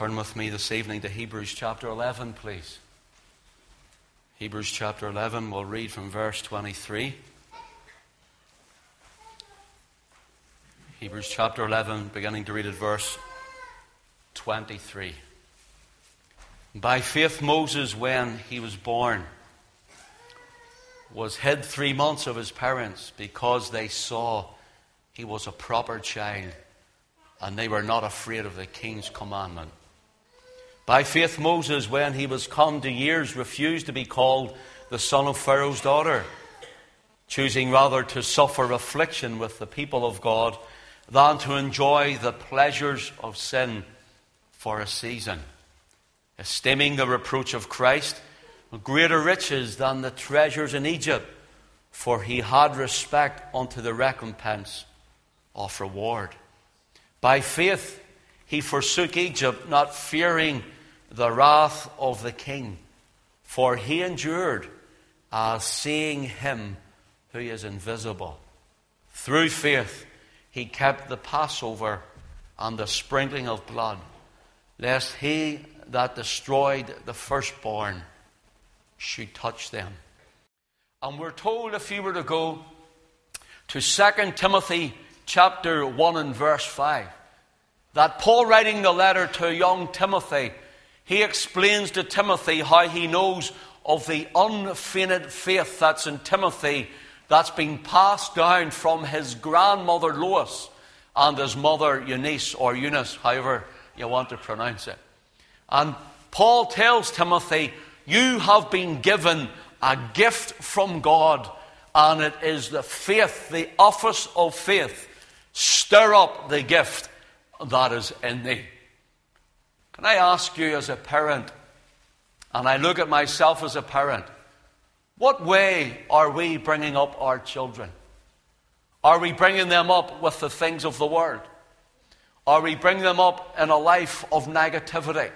Turn with me this evening to Hebrews chapter 11, please. Hebrews chapter 11, we'll read from verse 23. Hebrews chapter 11, beginning to read at verse 23. By faith, Moses, when he was born, was hid three months of his parents because they saw he was a proper child and they were not afraid of the king's commandment. By faith, Moses, when he was come to years, refused to be called the son of Pharaoh's daughter, choosing rather to suffer affliction with the people of God than to enjoy the pleasures of sin for a season, esteeming the reproach of Christ greater riches than the treasures in Egypt, for he had respect unto the recompense of reward. By faith he forsook Egypt, not fearing the wrath of the king, for he endured as seeing him who is invisible. Through faith he kept the Passover and the sprinkling of blood, lest he that destroyed the firstborn should touch them. And we're told if you were to go to 2 Timothy chapter 1 and verse 5, that Paul writing the letter to young Timothy, he explains to Timothy how he knows of the unfeigned faith that's in Timothy that's been passed down from his grandmother Lois and his mother Eunice, or Eunice, however you want to pronounce it. And Paul tells Timothy, You have been given a gift from God, and it is the faith, the office of faith. Stir up the gift that is in thee. Can I ask you, as a parent, and I look at myself as a parent, what way are we bringing up our children? Are we bringing them up with the things of the world? Are we bringing them up in a life of negativity?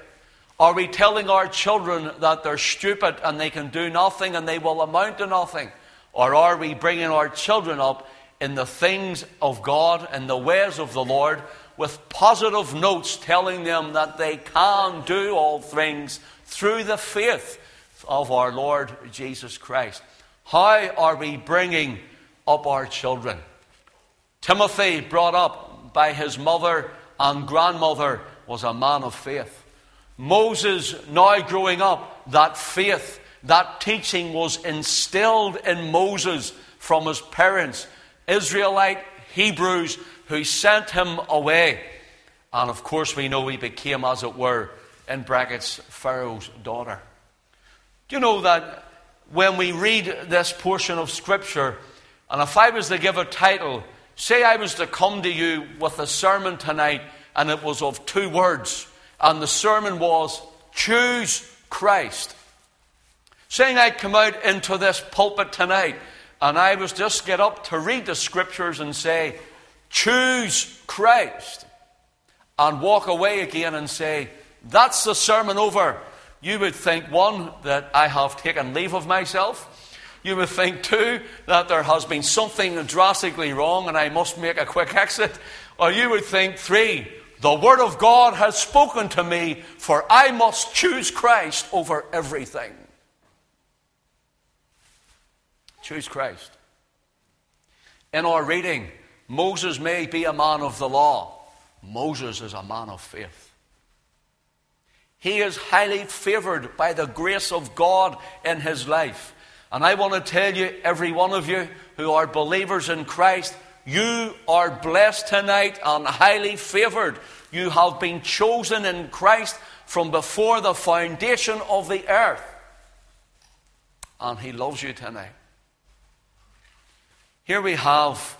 Are we telling our children that they're stupid and they can do nothing and they will amount to nothing? Or are we bringing our children up in the things of God and the ways of the Lord with positive notes telling them that they can do all things through the faith of our Lord Jesus Christ. How are we bringing up our children? Timothy, brought up by his mother and grandmother, was a man of faith. Moses, now growing up, that faith, that teaching was instilled in Moses from his parents, Israelite Hebrews, who sent him away. And of course, we know he became, as it were, in brackets, Pharaoh's daughter. Do you know that when we read this portion of Scripture, and if I was to give a title, say I was to come to you with a sermon tonight, and it was of two words, and the sermon was, Choose Christ. Saying I'd come out into this pulpit tonight, and I was just get up to read the Scriptures and say, Choose Christ, and walk away again and say, That's the sermon over you would think, one, that I have taken leave of myself. You would think, two, that there has been something drastically wrong and I must make a quick exit. Or you would think, three, the Word of God has spoken to me, for I must choose Christ over everything. Choose Christ. In our reading, Moses may be a man of the law, Moses is a man of faith. He is highly favored by the grace of God in his life. And I want to tell you, every one of you who are believers in Christ, you are blessed tonight and highly favored. You have been chosen in Christ from before the foundation of the earth. And He loves you tonight. Here we have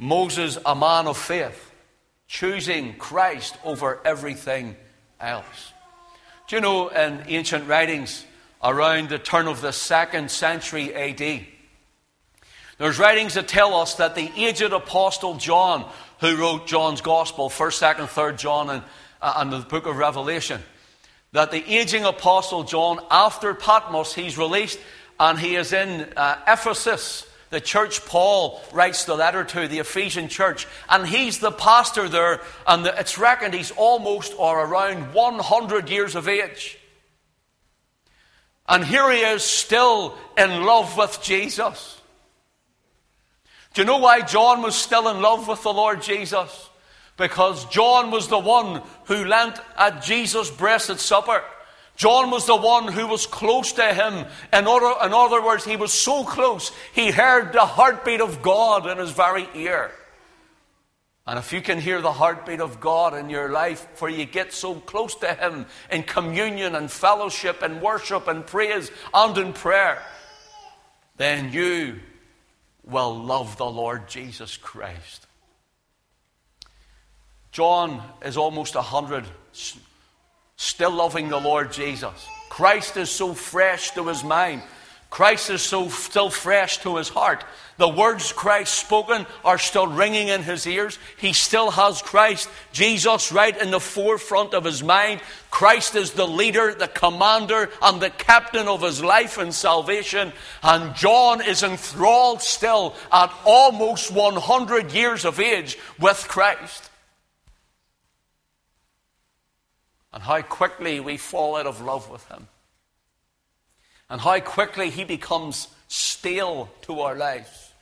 Moses, a man of faith, choosing Christ over everything else. Do you know in ancient writings around the turn of the second century AD, there's writings that tell us that the aged apostle John, who wrote John's Gospel, 1st, 2nd, 3rd John, and, uh, and the book of Revelation, that the aging apostle John, after Patmos, he's released and he is in uh, Ephesus, the church Paul writes the letter to, the Ephesian church, and he's the pastor there, and it's reckoned he's almost or around 100 years of age. And here he is still in love with Jesus. Do you know why John was still in love with the Lord Jesus? Because John was the one who leant at Jesus' breast at supper. John was the one who was close to him. In other, in other words, he was so close, he heard the heartbeat of God in his very ear. And if you can hear the heartbeat of God in your life, for you get so close to Him in communion and fellowship and worship and praise and in prayer, then you will love the Lord Jesus Christ. John is almost a hundred still loving the Lord Jesus. Christ is so fresh to his mind. Christ is so still fresh to his heart. The words Christ spoken are still ringing in his ears. He still has Christ, Jesus, right in the forefront of his mind. Christ is the leader, the commander, and the captain of his life and salvation. And John is enthralled still at almost 100 years of age with Christ. And how quickly we fall out of love with Him, and how quickly He becomes stale to our lives,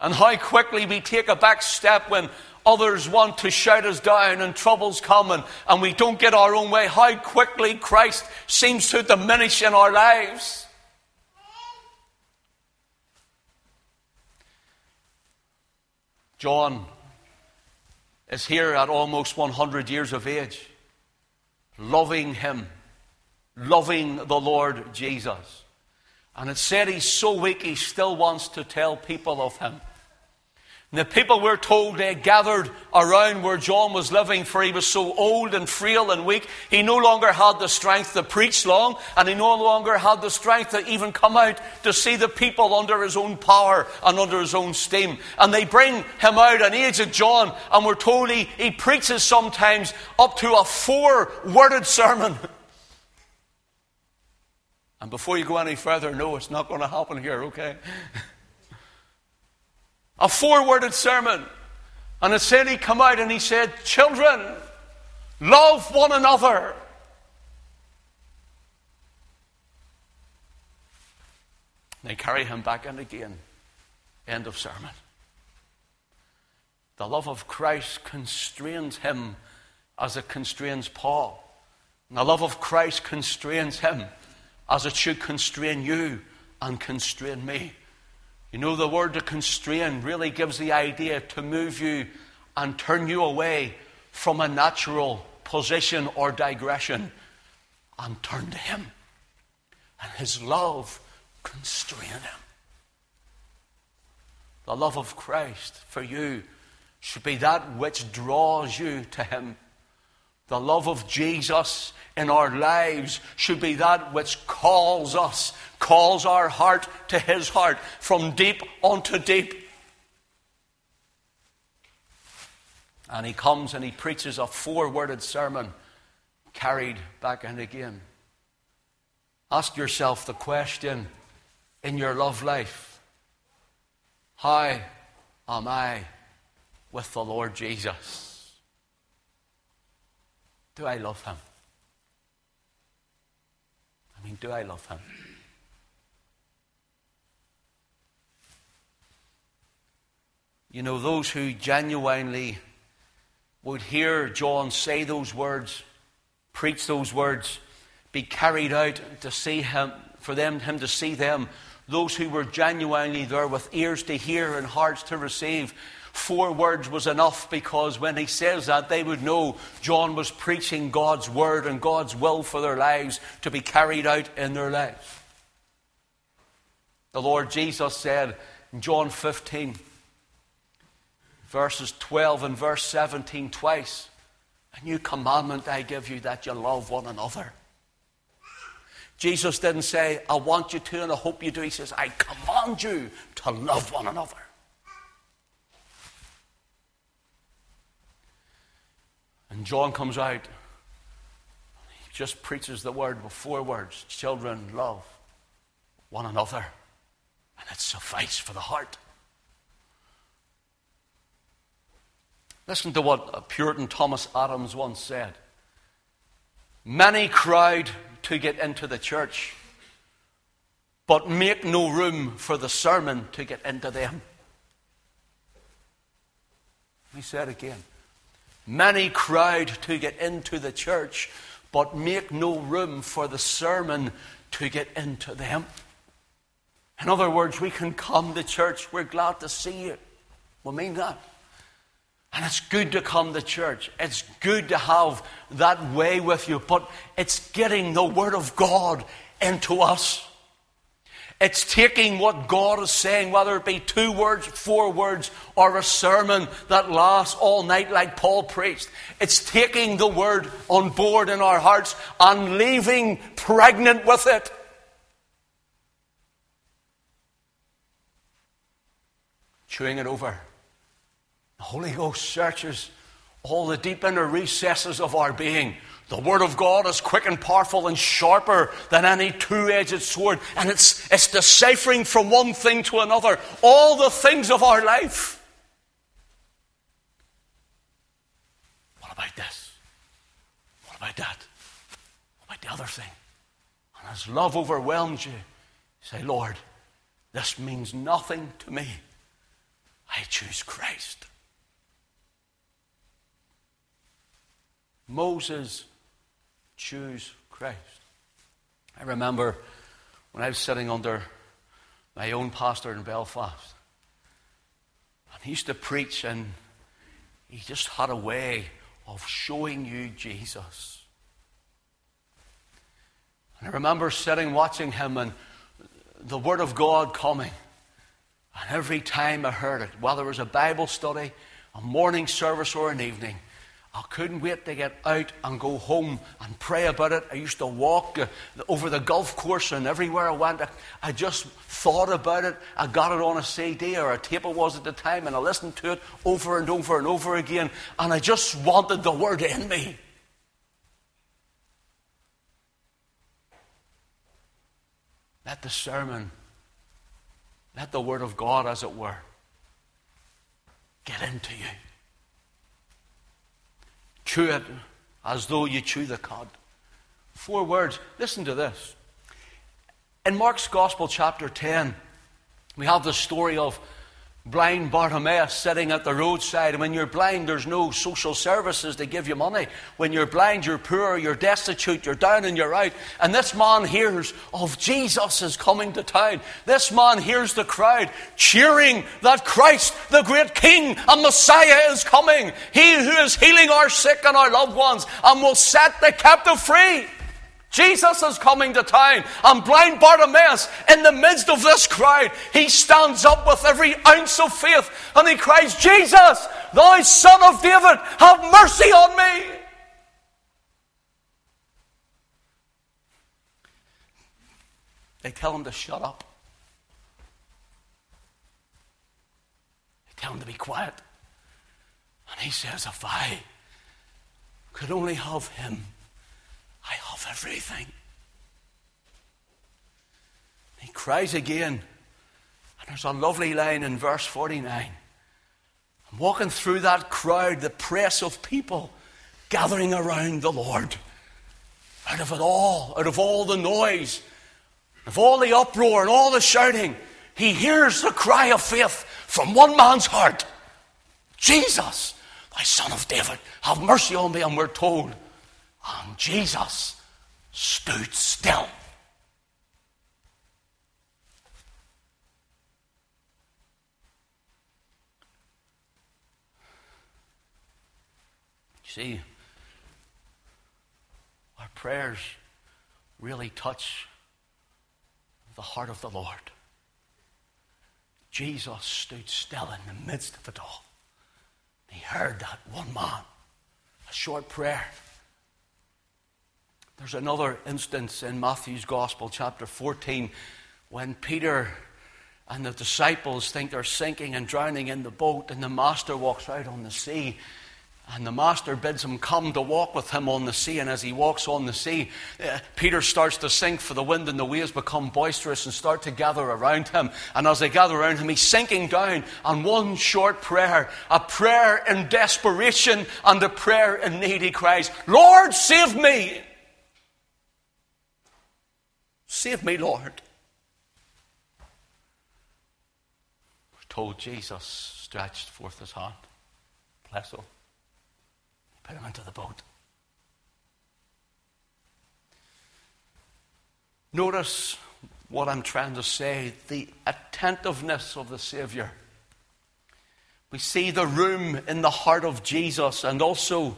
and how quickly we take a back step when others want to shout us down and troubles come and, and we don't get our own way, how quickly Christ seems to diminish in our lives. John is here at almost 100 years of age loving Him, loving the Lord Jesus. And it said he's so weak he still wants to tell people of Him. And the people we're told they gathered around where John was living, for he was so old and frail and weak. He no longer had the strength to preach long, and he no longer had the strength to even come out to see the people under his own power and under his own steam. And they bring him out, an aged John, and we're told he, he preaches sometimes up to a four worded sermon. And before you go any further, no, it's not going to happen here, okay? a four worded sermon. And it said he come out and he said, Children, love one another. They carry him back in again. End of sermon. The love of Christ constrains him as it constrains Paul. And the love of Christ constrains him as it should constrain you and constrain me. You know, the word to constrain really gives the idea to move you and turn you away from a natural position or digression and turn to Him. And His love constrain Him. The love of Christ for you should be that which draws you to Him. The love of Jesus in our lives should be that which calls us, calls our heart to His heart from deep unto deep. And He comes and He preaches a four worded sermon carried back and again. Ask yourself the question in your love life How am I with the Lord Jesus? Do I love him? I mean, do I love him? You know, those who genuinely would hear John say those words, preach those words, be carried out to see him, for them, him to see them, those who were genuinely there with ears to hear and hearts to receive, Four words was enough because when he says that, they would know John was preaching God's word and God's will for their lives to be carried out in their lives. The Lord Jesus said in John 15, verses 12 and verse 17, twice, A new commandment I give you that you love one another. Jesus didn't say, I want you to and I hope you do. He says, I command you to love one another. And John comes out. He just preaches the word with four words Children, love one another. and it suffices for the heart. Listen to what Puritan Thomas Adams once said. Many crowd to get into the church, but make no room for the sermon to get into them. He said again. Many crowd to get into the church, but make no room for the sermon to get into them. In other words, we can come to church. We're glad to see you. We mean that. And it's good to come to church. It's good to have that way with you, but it's getting the Word of God into us. It's taking what God is saying, whether it be two words, four words, or a sermon that lasts all night like Paul preached. It's taking the Word on board in our hearts and leaving pregnant with it. Chewing it over. The Holy Ghost searches all the deep inner recesses of our being. The Word of God is quick and powerful and sharper than any two edged sword, and it's, it's deciphering from one thing to another all the things of our life. What about this? What about that? What about the other thing? And as love overwhelms you, say, Lord, this means nothing to me. I choose Christ. Moses choose Christ. I remember when I was sitting under my own pastor in Belfast, and he used to preach, and he just had a way of showing you Jesus. And I remember sitting watching him and the Word of God coming. And every time I heard it, whether it was a Bible study, a morning service, or an evening, I couldn't wait to get out and go home and pray about it. I used to walk over the golf course and everywhere I went. I, just thought about it. I got it on a CD or a tape it was at the time and I listened to it over and over and over again. And I just wanted the word in me. Let the sermon, let the word of God, as it were, get into you. Chew it as though you chew the cud. Four words. Listen to this. In Mark's Gospel, chapter 10, we have the story of blind Bartimaeus sitting at the roadside. And when you're blind, there's no social services to give you money. When you're blind, you're poor, you're destitute, you're down and you're out. And this man hears of Jesus is coming to town. This man hears the crowd cheering that Christ, the great King and Messiah, is coming. He who is healing our sick and our loved ones and will set the captive free. Jesus is coming to town, and blind Bartimaeus, in the midst of this crowd, he stands up with every ounce of faith and he cries, Jesus, thou son of David, have mercy on me. They tell him to shut up. They tell him to be quiet. And he says, If I could only have him I have everything. He cries again. And there's a lovely line in verse 49. I'm walking through that crowd, the press of people gathering around the Lord. Out of it all, out of all the noise, of all the uproar and all the shouting, he hears the cry of faith from one man's heart Jesus, thy son of David, have mercy on me. And we're told and Jesus stood still. See, our prayers really touch the heart of the Lord. Jesus stood still in the midst of it all. He heard that one man, a short prayer. There's another instance in Matthew's Gospel, chapter 14, when Peter and the disciples think they're sinking and drowning in the boat, and the Master walks out on the sea. And the master bids him come to walk with him on the sea. And as he walks on the sea, uh, Peter starts to sink, for the wind and the waves become boisterous and start to gather around him. And as they gather around him, he's sinking down. And one short prayer, a prayer in desperation and a prayer in need, he cries, Lord, save me! Save me, Lord. We're told Jesus stretched forth his hand. Bless him. Put him into the boat. Notice what I'm trying to say the attentiveness of the Savior. We see the room in the heart of Jesus and also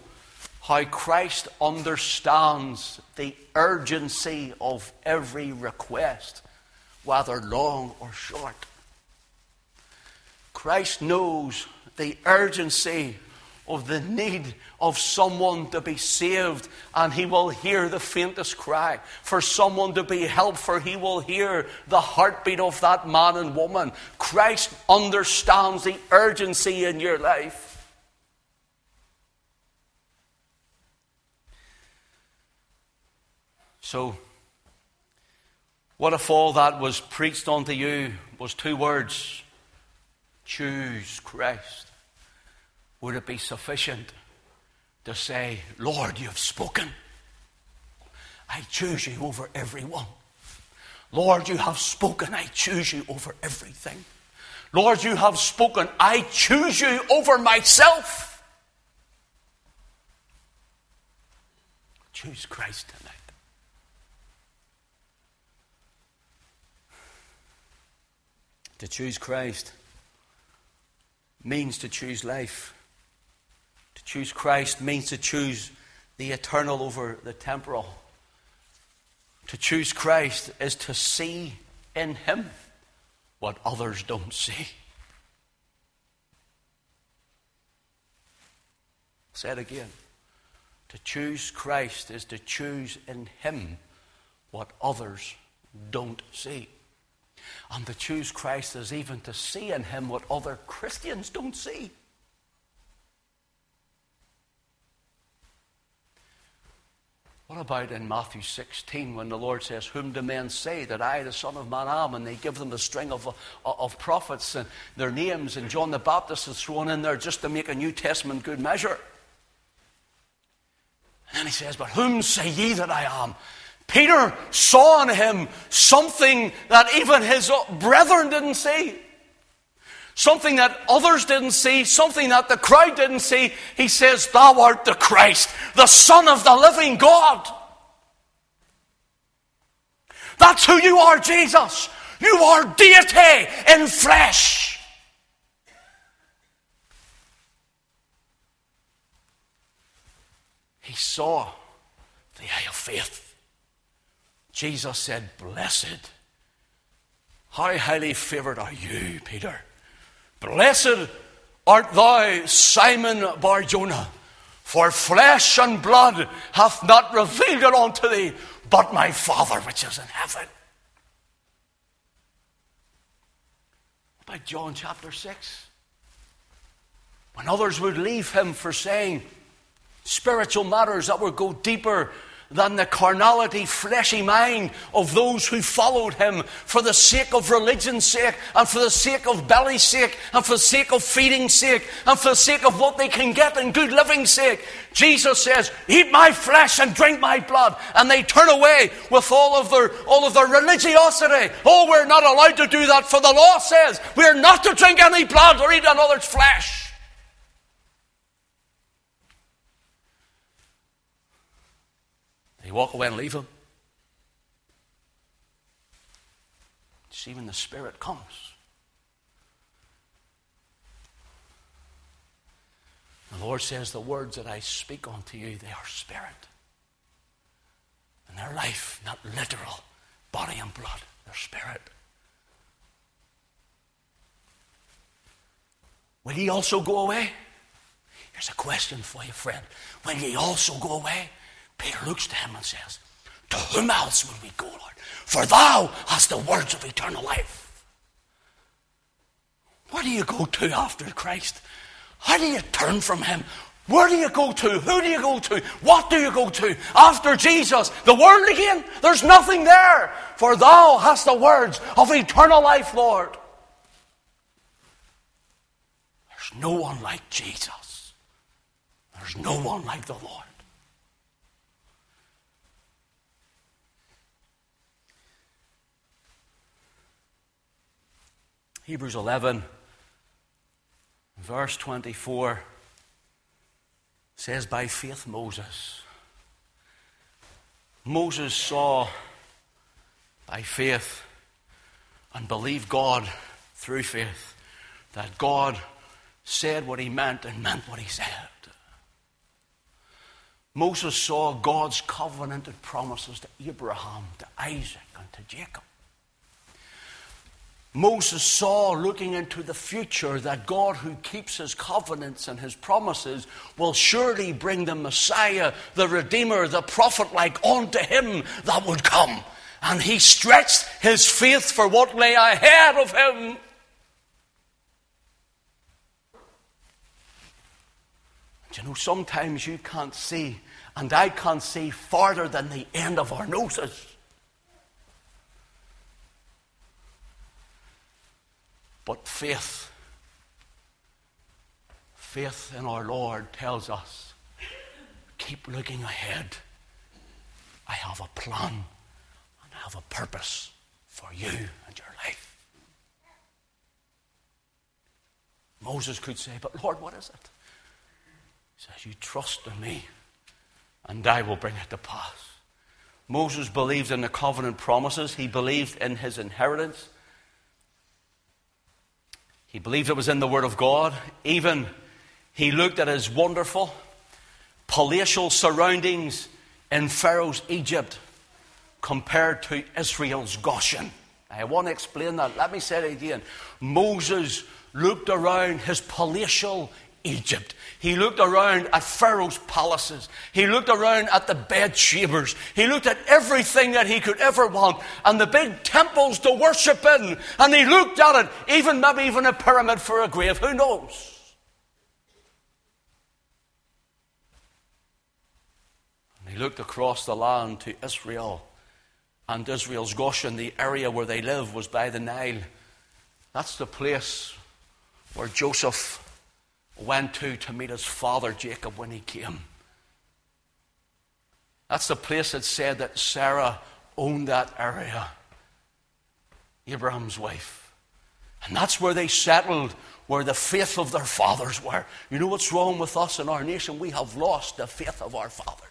how Christ understands the urgency of every request, whether long or short. Christ knows the urgency of the need of someone to be saved, and he will hear the faintest cry. For someone to be helped, for he will hear the heartbeat of that man and woman. Christ understands the urgency in your life. So, what if all that was preached unto you was two words? Choose Christ would it be sufficient to say, Lord, you have spoken? I choose you over everyone. Lord, you have spoken. I choose you over everything. Lord, you have spoken. I choose you over myself. Choose Christ tonight. To choose Christ means to choose life. To choose Christ means to choose the eternal over the temporal. To choose Christ is to see in Him what others don't see. say it again. To choose Christ is to choose in Him what others don't see. And to choose Christ is even to see in Him what other Christians don't see. What about in Matthew 16 when the Lord says, Whom do men say that I, the Son of Man, am? And they give them the string of, uh, of prophets and their names, and John the Baptist is thrown in there just to make a New Testament good measure. And then he says, But whom say ye that I am? Peter saw in him something that even his brethren didn't see. Something that others didn't see, something that the crowd didn't see. He says, Thou art the Christ, the Son of the living God. That's who you are, Jesus. You are deity in flesh. He saw the eye of faith. Jesus said, Blessed. How highly favored are you, Peter? Blessed art thou, Simon Barjona, for flesh and blood hath not revealed it unto thee, but my Father which is in heaven. About John chapter 6. When others would leave him for saying spiritual matters that would go deeper than the carnality, fleshy mind of those who followed him for the sake of religion's sake, and for the sake of belly's sake, and for the sake of feeding's sake, and for the sake of what they can get and good living's sake. Jesus says, Eat my flesh and drink my blood. And they turn away with all of their all of their religiosity. Oh, we're not allowed to do that, for the law says we're not to drink any blood or eat another's flesh. They walk away and leave him. See, when the Spirit comes, the Lord says, The words that I speak unto you, they are spirit. And their life, not literal body and blood, their spirit. Will ye also go away? Here's a question for you, friend. Will ye also go away? Peter looks to him and says, To whom else will we go, Lord? For thou hast the words of eternal life. Where do you go to after Christ? How do you turn from him? Where do you go to? Who do you go to? What do you go to? After Jesus, the world again? There's nothing there. For thou hast the words of eternal life, Lord. There's no one like Jesus. There's no one like the Lord. Hebrews 11, verse 24 says, By faith, Moses. Moses saw by faith and believed God through faith that God said what he meant and meant what he said. Moses saw God's covenanted promises to Abraham, to Isaac, and to Jacob. Moses saw, looking into the future, that God, who keeps his covenants and his promises, will surely bring the Messiah, the Redeemer, the prophet like unto him that would come. And he stretched his faith for what lay ahead of him. you know, sometimes you can't see, and I can't see farther than the end of our noses. But faith, faith in our Lord tells us keep looking ahead. I have a plan and I have a purpose for you and your life. Moses could say, But Lord, what is it? He says, You trust in me, and I will bring it to pass. Moses believed in the covenant promises, he believed in his inheritance. He believed it was in the Word of God. Even he looked at his wonderful palatial surroundings in Pharaoh's Egypt compared to Israel's Goshen. I want to explain that. Let me say it again. Moses looked around his palatial Egypt. He looked around at Pharaoh's palaces. He looked around at the bed chambers. He looked at everything that he could ever want and the big temples to worship in. And he looked at it, even maybe even a pyramid for a grave. Who knows? And he looked across the land to Israel. And Israel's Goshen, the area where they live, was by the Nile. That's the place where Joseph went to to meet his father Jacob when he came. That's the place that said that Sarah owned that area, Abraham's wife. And that's where they settled, where the faith of their fathers were. You know what's wrong with us in our nation? We have lost the faith of our fathers.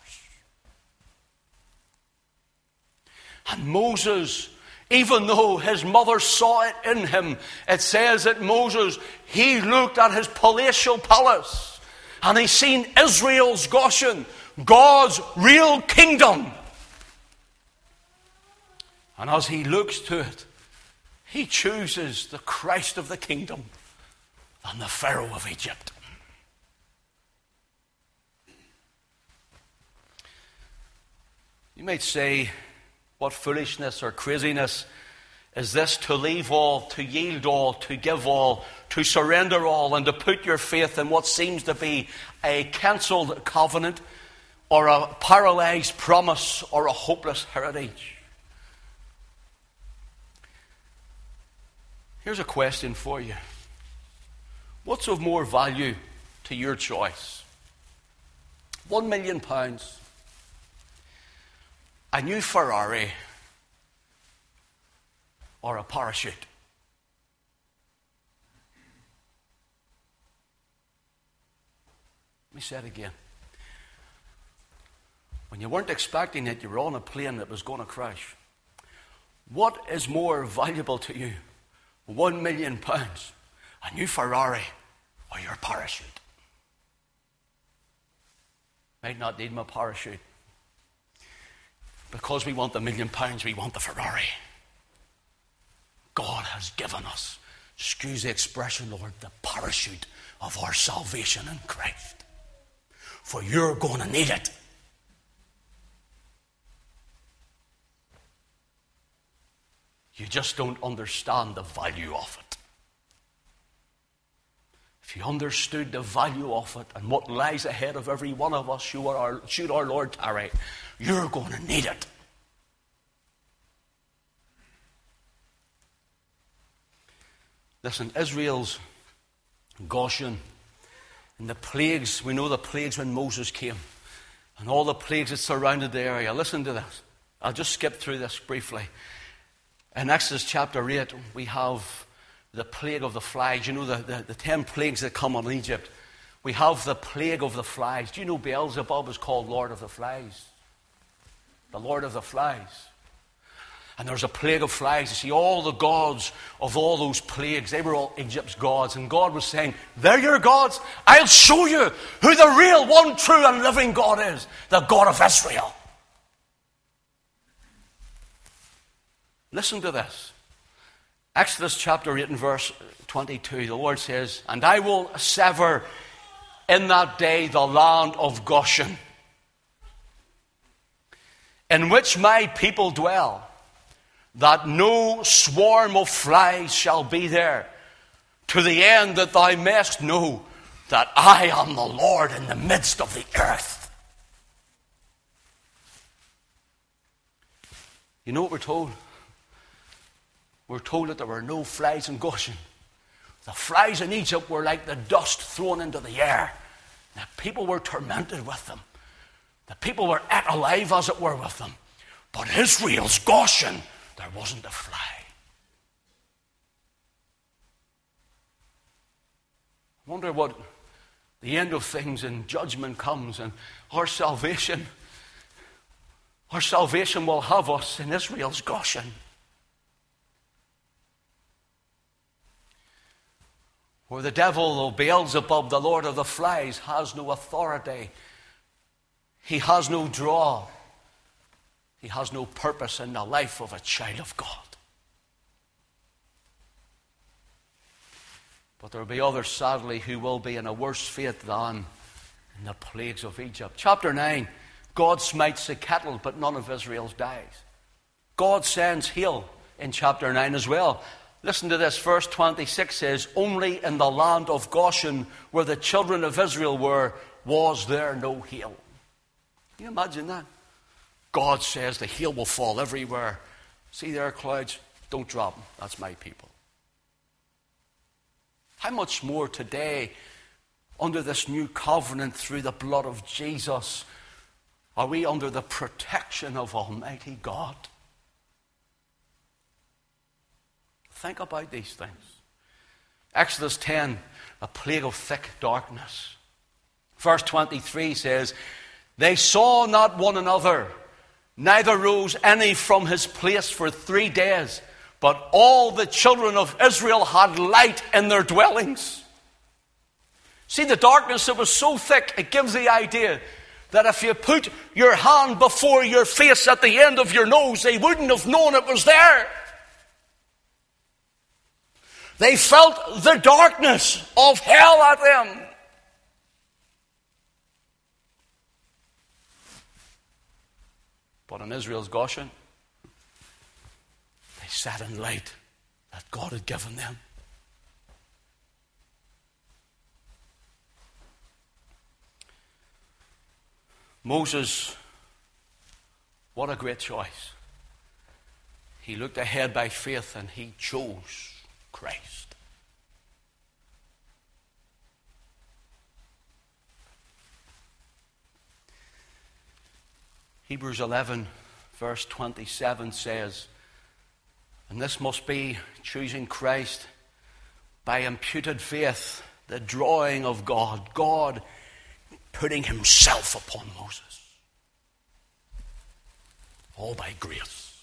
And Moses even though his mother saw it in him, it says that Moses, he looked at his palatial palace and he seen Israel's Goshen, God's real kingdom. And as he looks to it, he chooses the Christ of the kingdom and the Pharaoh of Egypt. You might say, what foolishness or craziness is this to leave all, to yield all, to give all, to surrender all, and to put your faith in what seems to be a cancelled covenant or a paralyzed promise or a hopeless heritage? Here's a question for you What's of more value to your choice? One million pounds a new Ferrari or a parachute. Let me say it again. When you weren't expecting it, you were on a plane that was going to crash. What is more valuable to you? One million pounds, a new Ferrari, or your parachute? Might not need my parachute. Because we want the million pounds, we want the Ferrari. God has given us, excuse the expression, Lord, the parachute of our salvation in Christ. For you're going to need it. You just don't understand the value of it. if you understood the value of it and what lies ahead of every one of us, should our, should our Lord tarry, you're going to need it. Listen, Israel's Goshen and the plagues, we know the plagues when Moses came and all the plagues that surrounded the area. Listen to this. I'll just skip through this briefly. In Exodus chapter 8, we have the plague of the flies. You know, the, the, the, ten plagues that come on Egypt. We have the plague of the flies. Do you know Beelzebub is called Lord of the Flies? The Lord of the Flies. And there's a plague of flies. You see, all the gods of all those plagues, they were all Egypt's gods. And God was saying, They're your gods. I'll show you who the real, one, true, and living God is the God of Israel. Listen to this. Exodus chapter 8 and verse 22, the Lord says, And I will sever in that day the land of Goshen, in which my people dwell, that no swarm of flies shall be there, to the end that thou mayest know that I am the Lord in the midst of the earth. You know what we're told? we're told that there were no flies in Goshen. The flies in Egypt were like the dust thrown into the air. The people were tormented with them. The people were at alive, as it were, with them. But Israel's Goshen, there wasn't a fly. I wonder what the end of things and judgment comes and our salvation. Our salvation will have us in Israel's Goshen. where the devil, or Beelzebub, the Lord of the flies, has no authority. He has no draw. He has no purpose in the life of a child of God. But there will be others, sadly, who will be in a worse fate than in the plagues of Egypt. Chapter 9 God smites the cattle, but none of Israel's dies. God sends hail in chapter 9 as well. Listen to this. Verse 26 says, Only in the land of Goshen, where the children of Israel were, was there no hail. Can you imagine that? God says the hail will fall everywhere. See there, clouds? Don't drop them. That's my people. How much more today, under this new covenant through the blood of Jesus, are we under the protection of Almighty God? Think about these things. Exodus 10, a plague of thick darkness. Verse 23 says, They saw not one another, neither rose any from his place for three days, but all the children of Israel had light in their dwellings. See, the darkness that was so thick, it gives the idea that if you put your hand before your face at the end of your nose, they wouldn't have known it was there. They felt the darkness of hell at them. But in Israel's Goshen, they sat in light that God had given them. Moses, what a great choice. He looked ahead by faith and he chose Christ. Hebrews 11, verse 27 says, and this must be choosing Christ by imputed faith, the drawing of God, God putting Himself upon Moses. All by grace.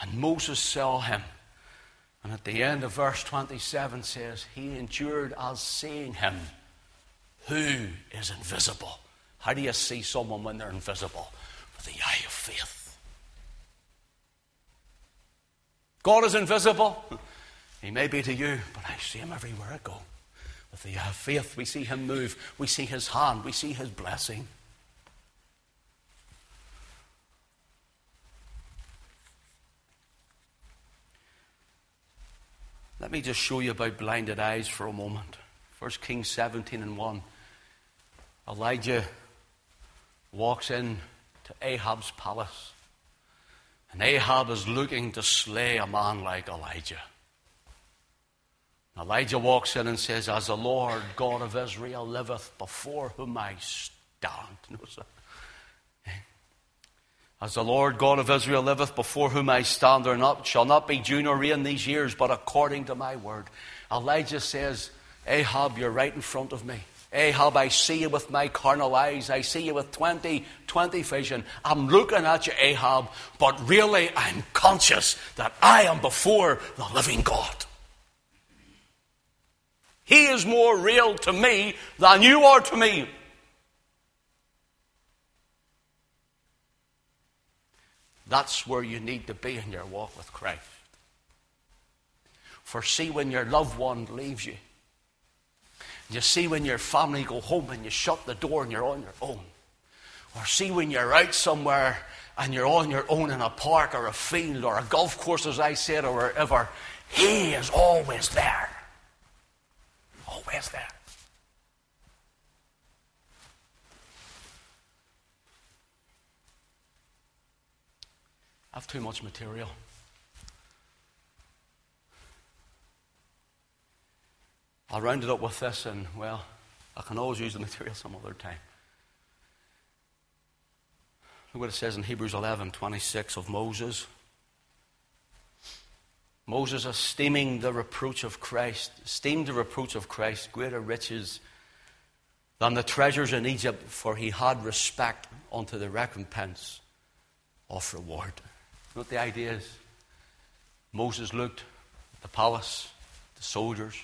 And Moses saw him. And at the end of verse 27 says, He endured as seeing him who is invisible. How do you see someone when they're invisible? With the eye of faith. God is invisible. He may be to you, but I see him everywhere I go. With the eye of faith, we see him move. We see his hand. We see his blessing. Let me just show you about blinded eyes for a moment. 1 Kings 17 and 1. Elijah walks in to Ahab's palace. And Ahab is looking to slay a man like Elijah. Elijah walks in and says, As the Lord God of Israel liveth, before whom I stand. As the Lord God of Israel liveth, before whom I stand, there not, shall not be dew nor rain these years, but according to my word. Elijah says, Ahab, you're right in front of me. Ahab, I see you with my carnal eyes. I see you with 20, 20 vision. I'm looking at you, Ahab, but really I'm conscious that I am before the living God. He is more real to me than you are to me. That's where you need to be in your walk with Christ. For see, when your loved one leaves you, you see when your family go home and you shut the door and you're on your own. Or see when you're out somewhere and you're on your own in a park or a field or a golf course, as I said, or wherever. He is always there. Always there. I have too much material. I'll round it up with this, and well, I can always use the material some other time. Look what it says in Hebrews 11 26 of Moses. Moses esteeming the reproach of Christ, esteemed the reproach of Christ greater riches than the treasures in Egypt, for he had respect unto the recompense of reward what the idea is? Moses looked at the palace, the soldiers,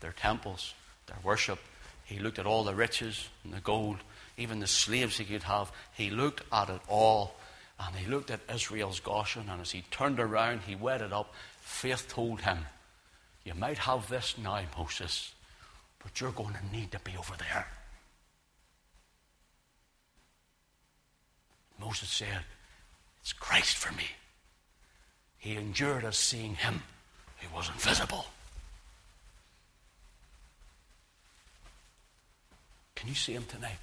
their temples, their worship. He looked at all the riches and the gold, even the slaves he could have. He looked at it all. And he looked at Israel's Goshen, and as he turned around, he wetted up. Faith told him, You might have this now, Moses, but you're going to need to be over there. Moses said, It's Christ for me. He endured as seeing him who was invisible. Can you see him tonight?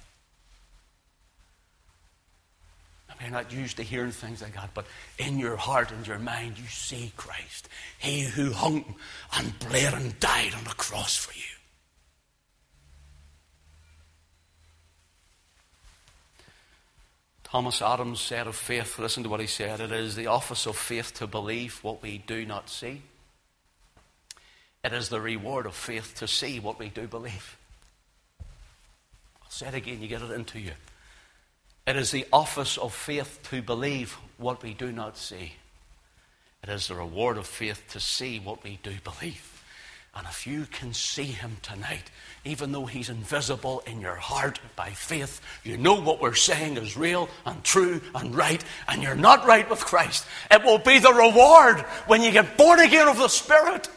I mean, not used to hearing things like that, but in your heart and your mind, you see Christ. He who hung and bled and died on the cross for you. Thomas Adams said of faith, listen to what he said, it is the office of faith to believe what we do not see. It is the reward of faith to see what we do believe. Say it again, you get it into you. It is the office of faith to believe what we do not see. It is the reward of faith to see what we do believe. And if you can see him tonight, even though he's invisible in your heart by faith, you know what we're saying is real and true and right, and you're not right with Christ. It will be the reward when you get born again of the Spirit.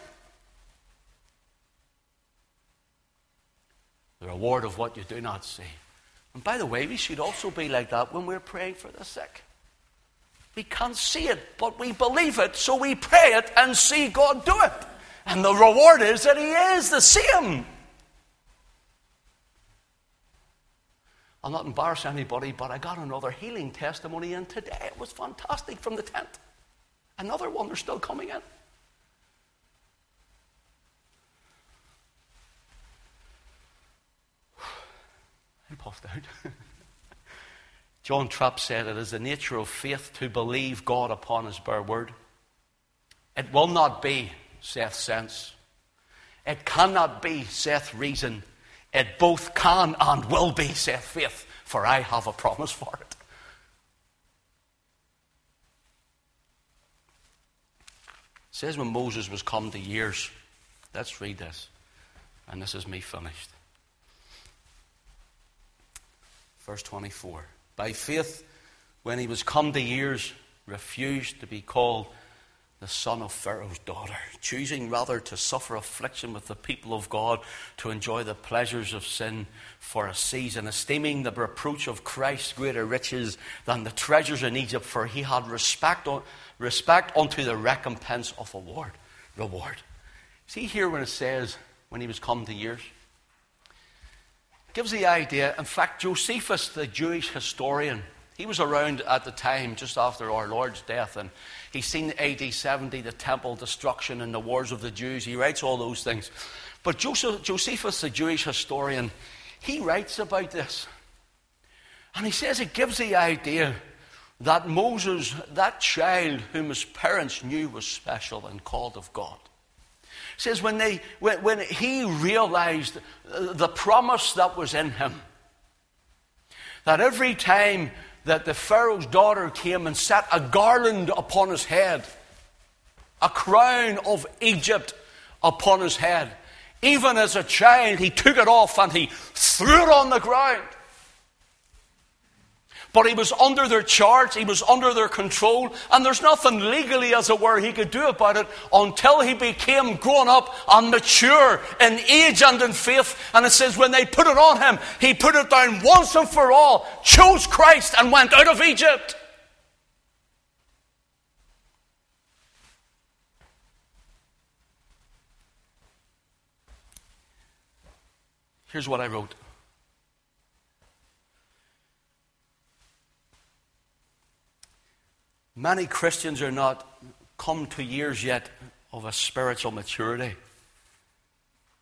The reward of what you do not see. And by the way, we should also be like that when we're praying for the sick. We can't see it, but we believe it, so we pray it and see God do it. And the reward is that He is the same. I'll not embarrass anybody, but I got another healing testimony in today. It was fantastic from the tent. Another one, they're still coming in. Puffed out. John Trapp said it is the nature of faith to believe God upon his bare word. It will not be saith sense. It cannot be, saith reason. It both can and will be, saith faith, for I have a promise for it. It says when Moses was come to years. Let's read this. And this is me finished. Verse 24. By faith, when he was come to years, refused to be called the son of Pharaoh's daughter, choosing rather to suffer affliction with the people of God to enjoy the pleasures of sin for a season, esteeming the reproach of Christ greater riches than the treasures in Egypt, for he had respect, respect unto the recompense of award, reward. See here when it says when he was come to years? Gives the idea. In fact, Josephus, the Jewish historian, he was around at the time just after our Lord's death, and he's seen AD 70, the temple destruction and the wars of the Jews. He writes all those things. But Joseph, Josephus, the Jewish historian, he writes about this. And he says it gives the idea that Moses, that child whom his parents knew was special and called of God, says when, they, when, when he realized the promise that was in him, that every time that the Pharaoh's daughter came and set a garland upon his head, a crown of Egypt upon his head, even as a child, he took it off and he threw it on the ground. But he was under their charge, he was under their control, and there's nothing legally, as it were, he could do about it until he became grown up and mature in age and in faith. And it says, when they put it on him, he put it down once and for all, chose Christ, and went out of Egypt. Here's what I wrote. Many Christians are not come to years yet of a spiritual maturity,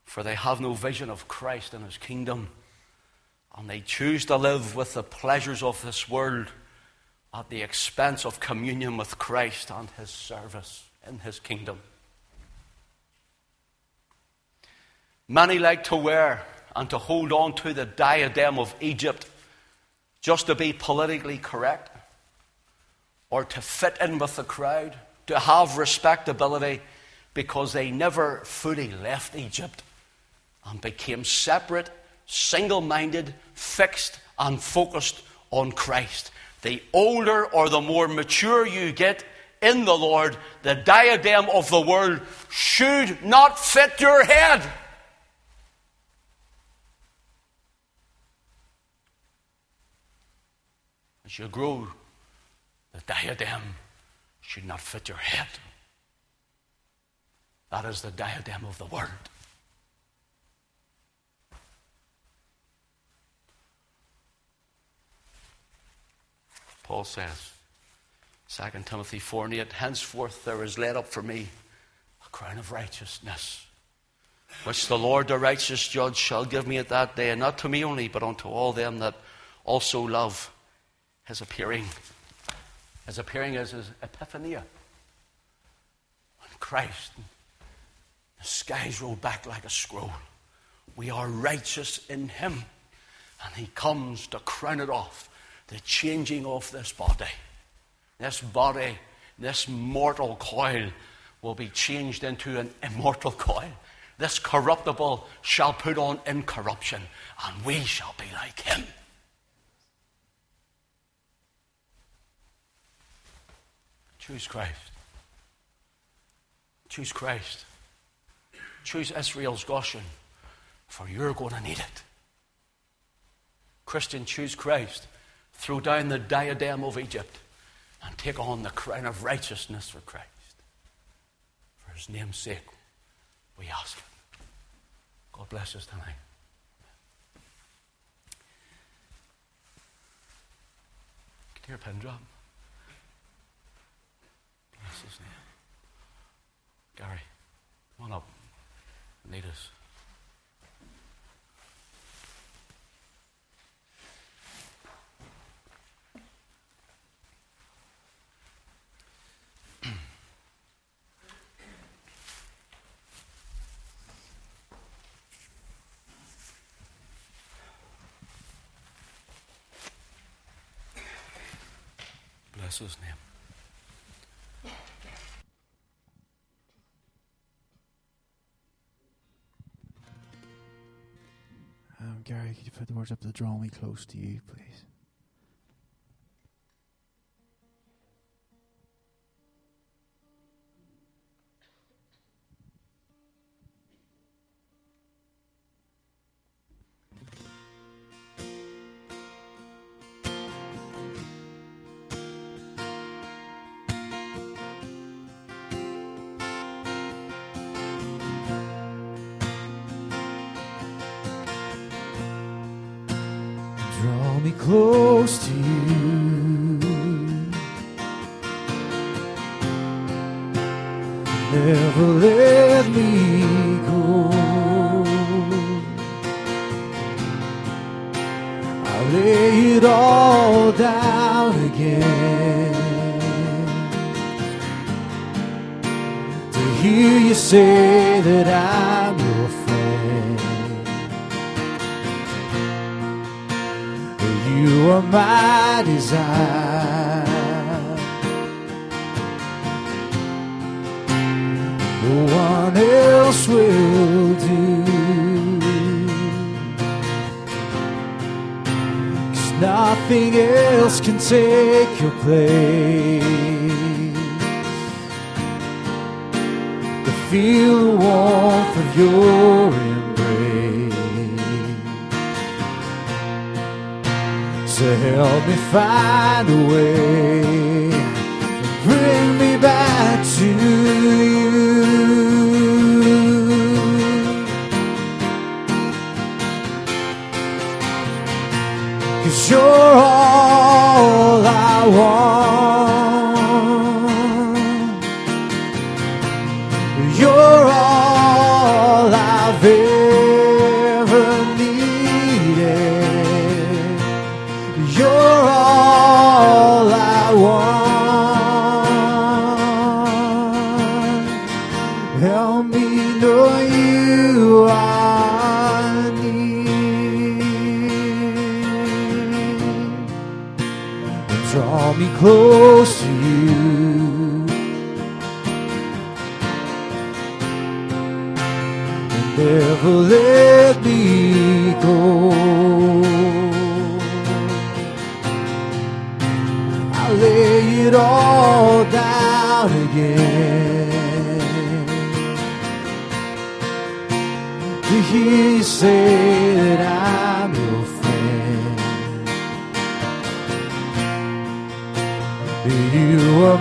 for they have no vision of Christ and His kingdom, and they choose to live with the pleasures of this world at the expense of communion with Christ and His service in His kingdom. Many like to wear and to hold on to the diadem of Egypt just to be politically correct or to fit in with the crowd, to have respectability, because they never fully left Egypt and became separate, single minded, fixed, and focused on Christ. The older or the more mature you get in the Lord, the diadem of the world should not fit your head. As you grow diadem should not fit your head. That is the diadem of the Word. Paul says, 2 Timothy 4 and 8, Henceforth there is laid up for me a crown of righteousness, which the Lord the righteous judge shall give me at that day, and not to me only, but unto all them that also love his appearing as appearing as his epiphania. When Christ, the skies roll back like a scroll. We are righteous in him. And he comes to crown it off the changing of this body. This body, this mortal coil, will be changed into an immortal coil. This corruptible shall put on incorruption, and we shall be like him. Choose Christ. Choose Christ. Choose Israel's Goshen, for you're going to need it. Christian, choose Christ. Throw down the diadem of Egypt and take on the crown of righteousness for Christ. For his name's sake, we ask it. God bless us tonight. Can you hear a pin drop? His name? Gary, come on up. Lead us. Bless his name. You put the words up to draw me close to you, please? Down again to hear you say that I'm your friend. You are my desire. No one else will do. Nothing else can take your place. To feel the warmth of your embrace. So help me find a way to bring me back to you. You're all I want. Draw me close to you. and never let me go. I lay it all down again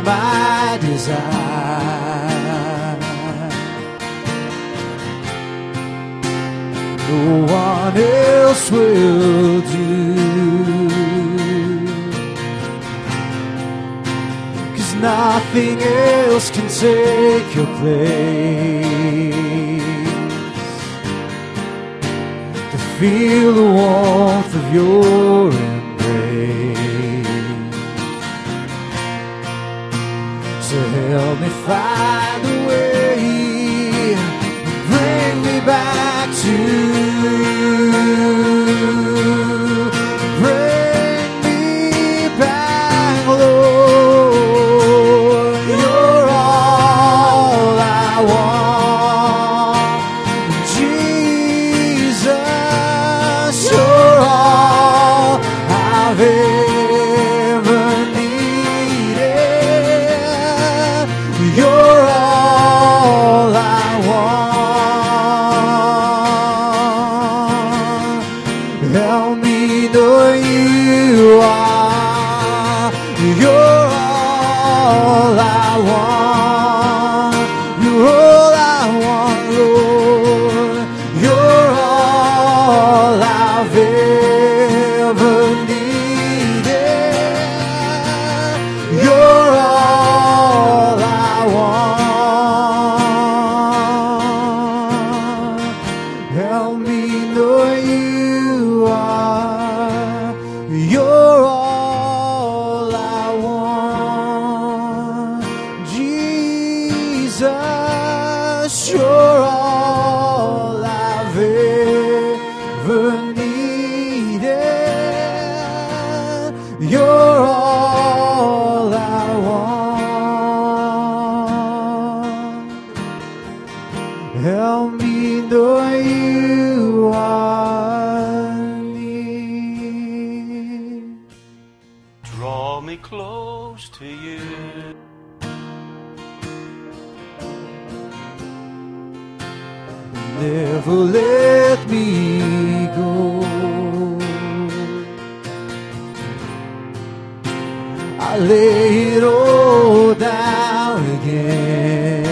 my desire. no one else will do. Cause nothing else can take your place. To feel the warmth of your you. I lay it all down again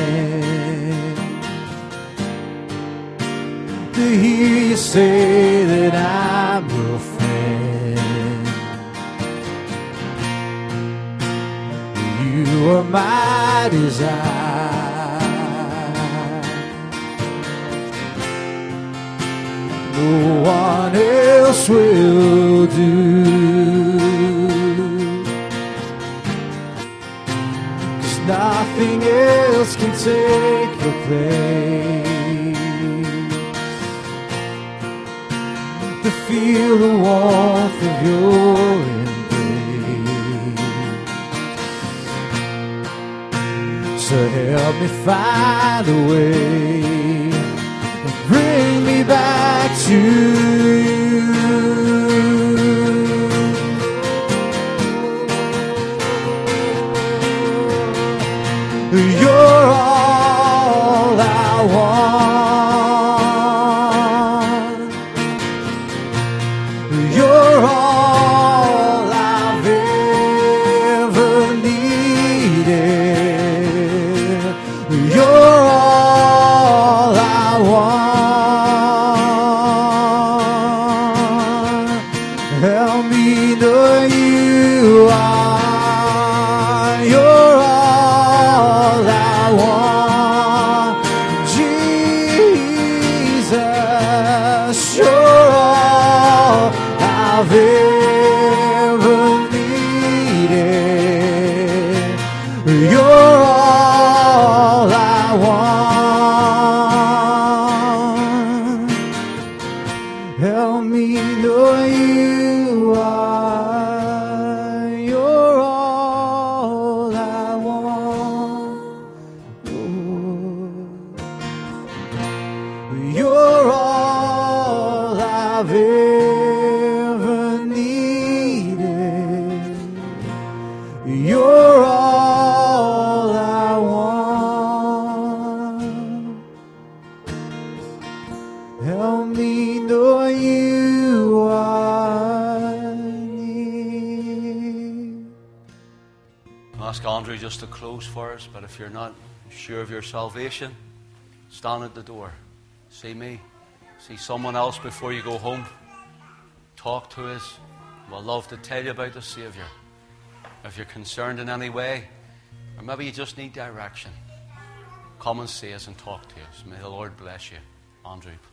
to hear you say that I'm your friend. You are my desire. No one else will do. Take your place. To feel the warmth of your embrace. So help me find a way. Bring me back to you. For us, but if you're not sure of your salvation, stand at the door. See me. See someone else before you go home. Talk to us. We'll love to tell you about the Savior. If you're concerned in any way, or maybe you just need direction, come and see us and talk to us. May the Lord bless you. Andrew, please.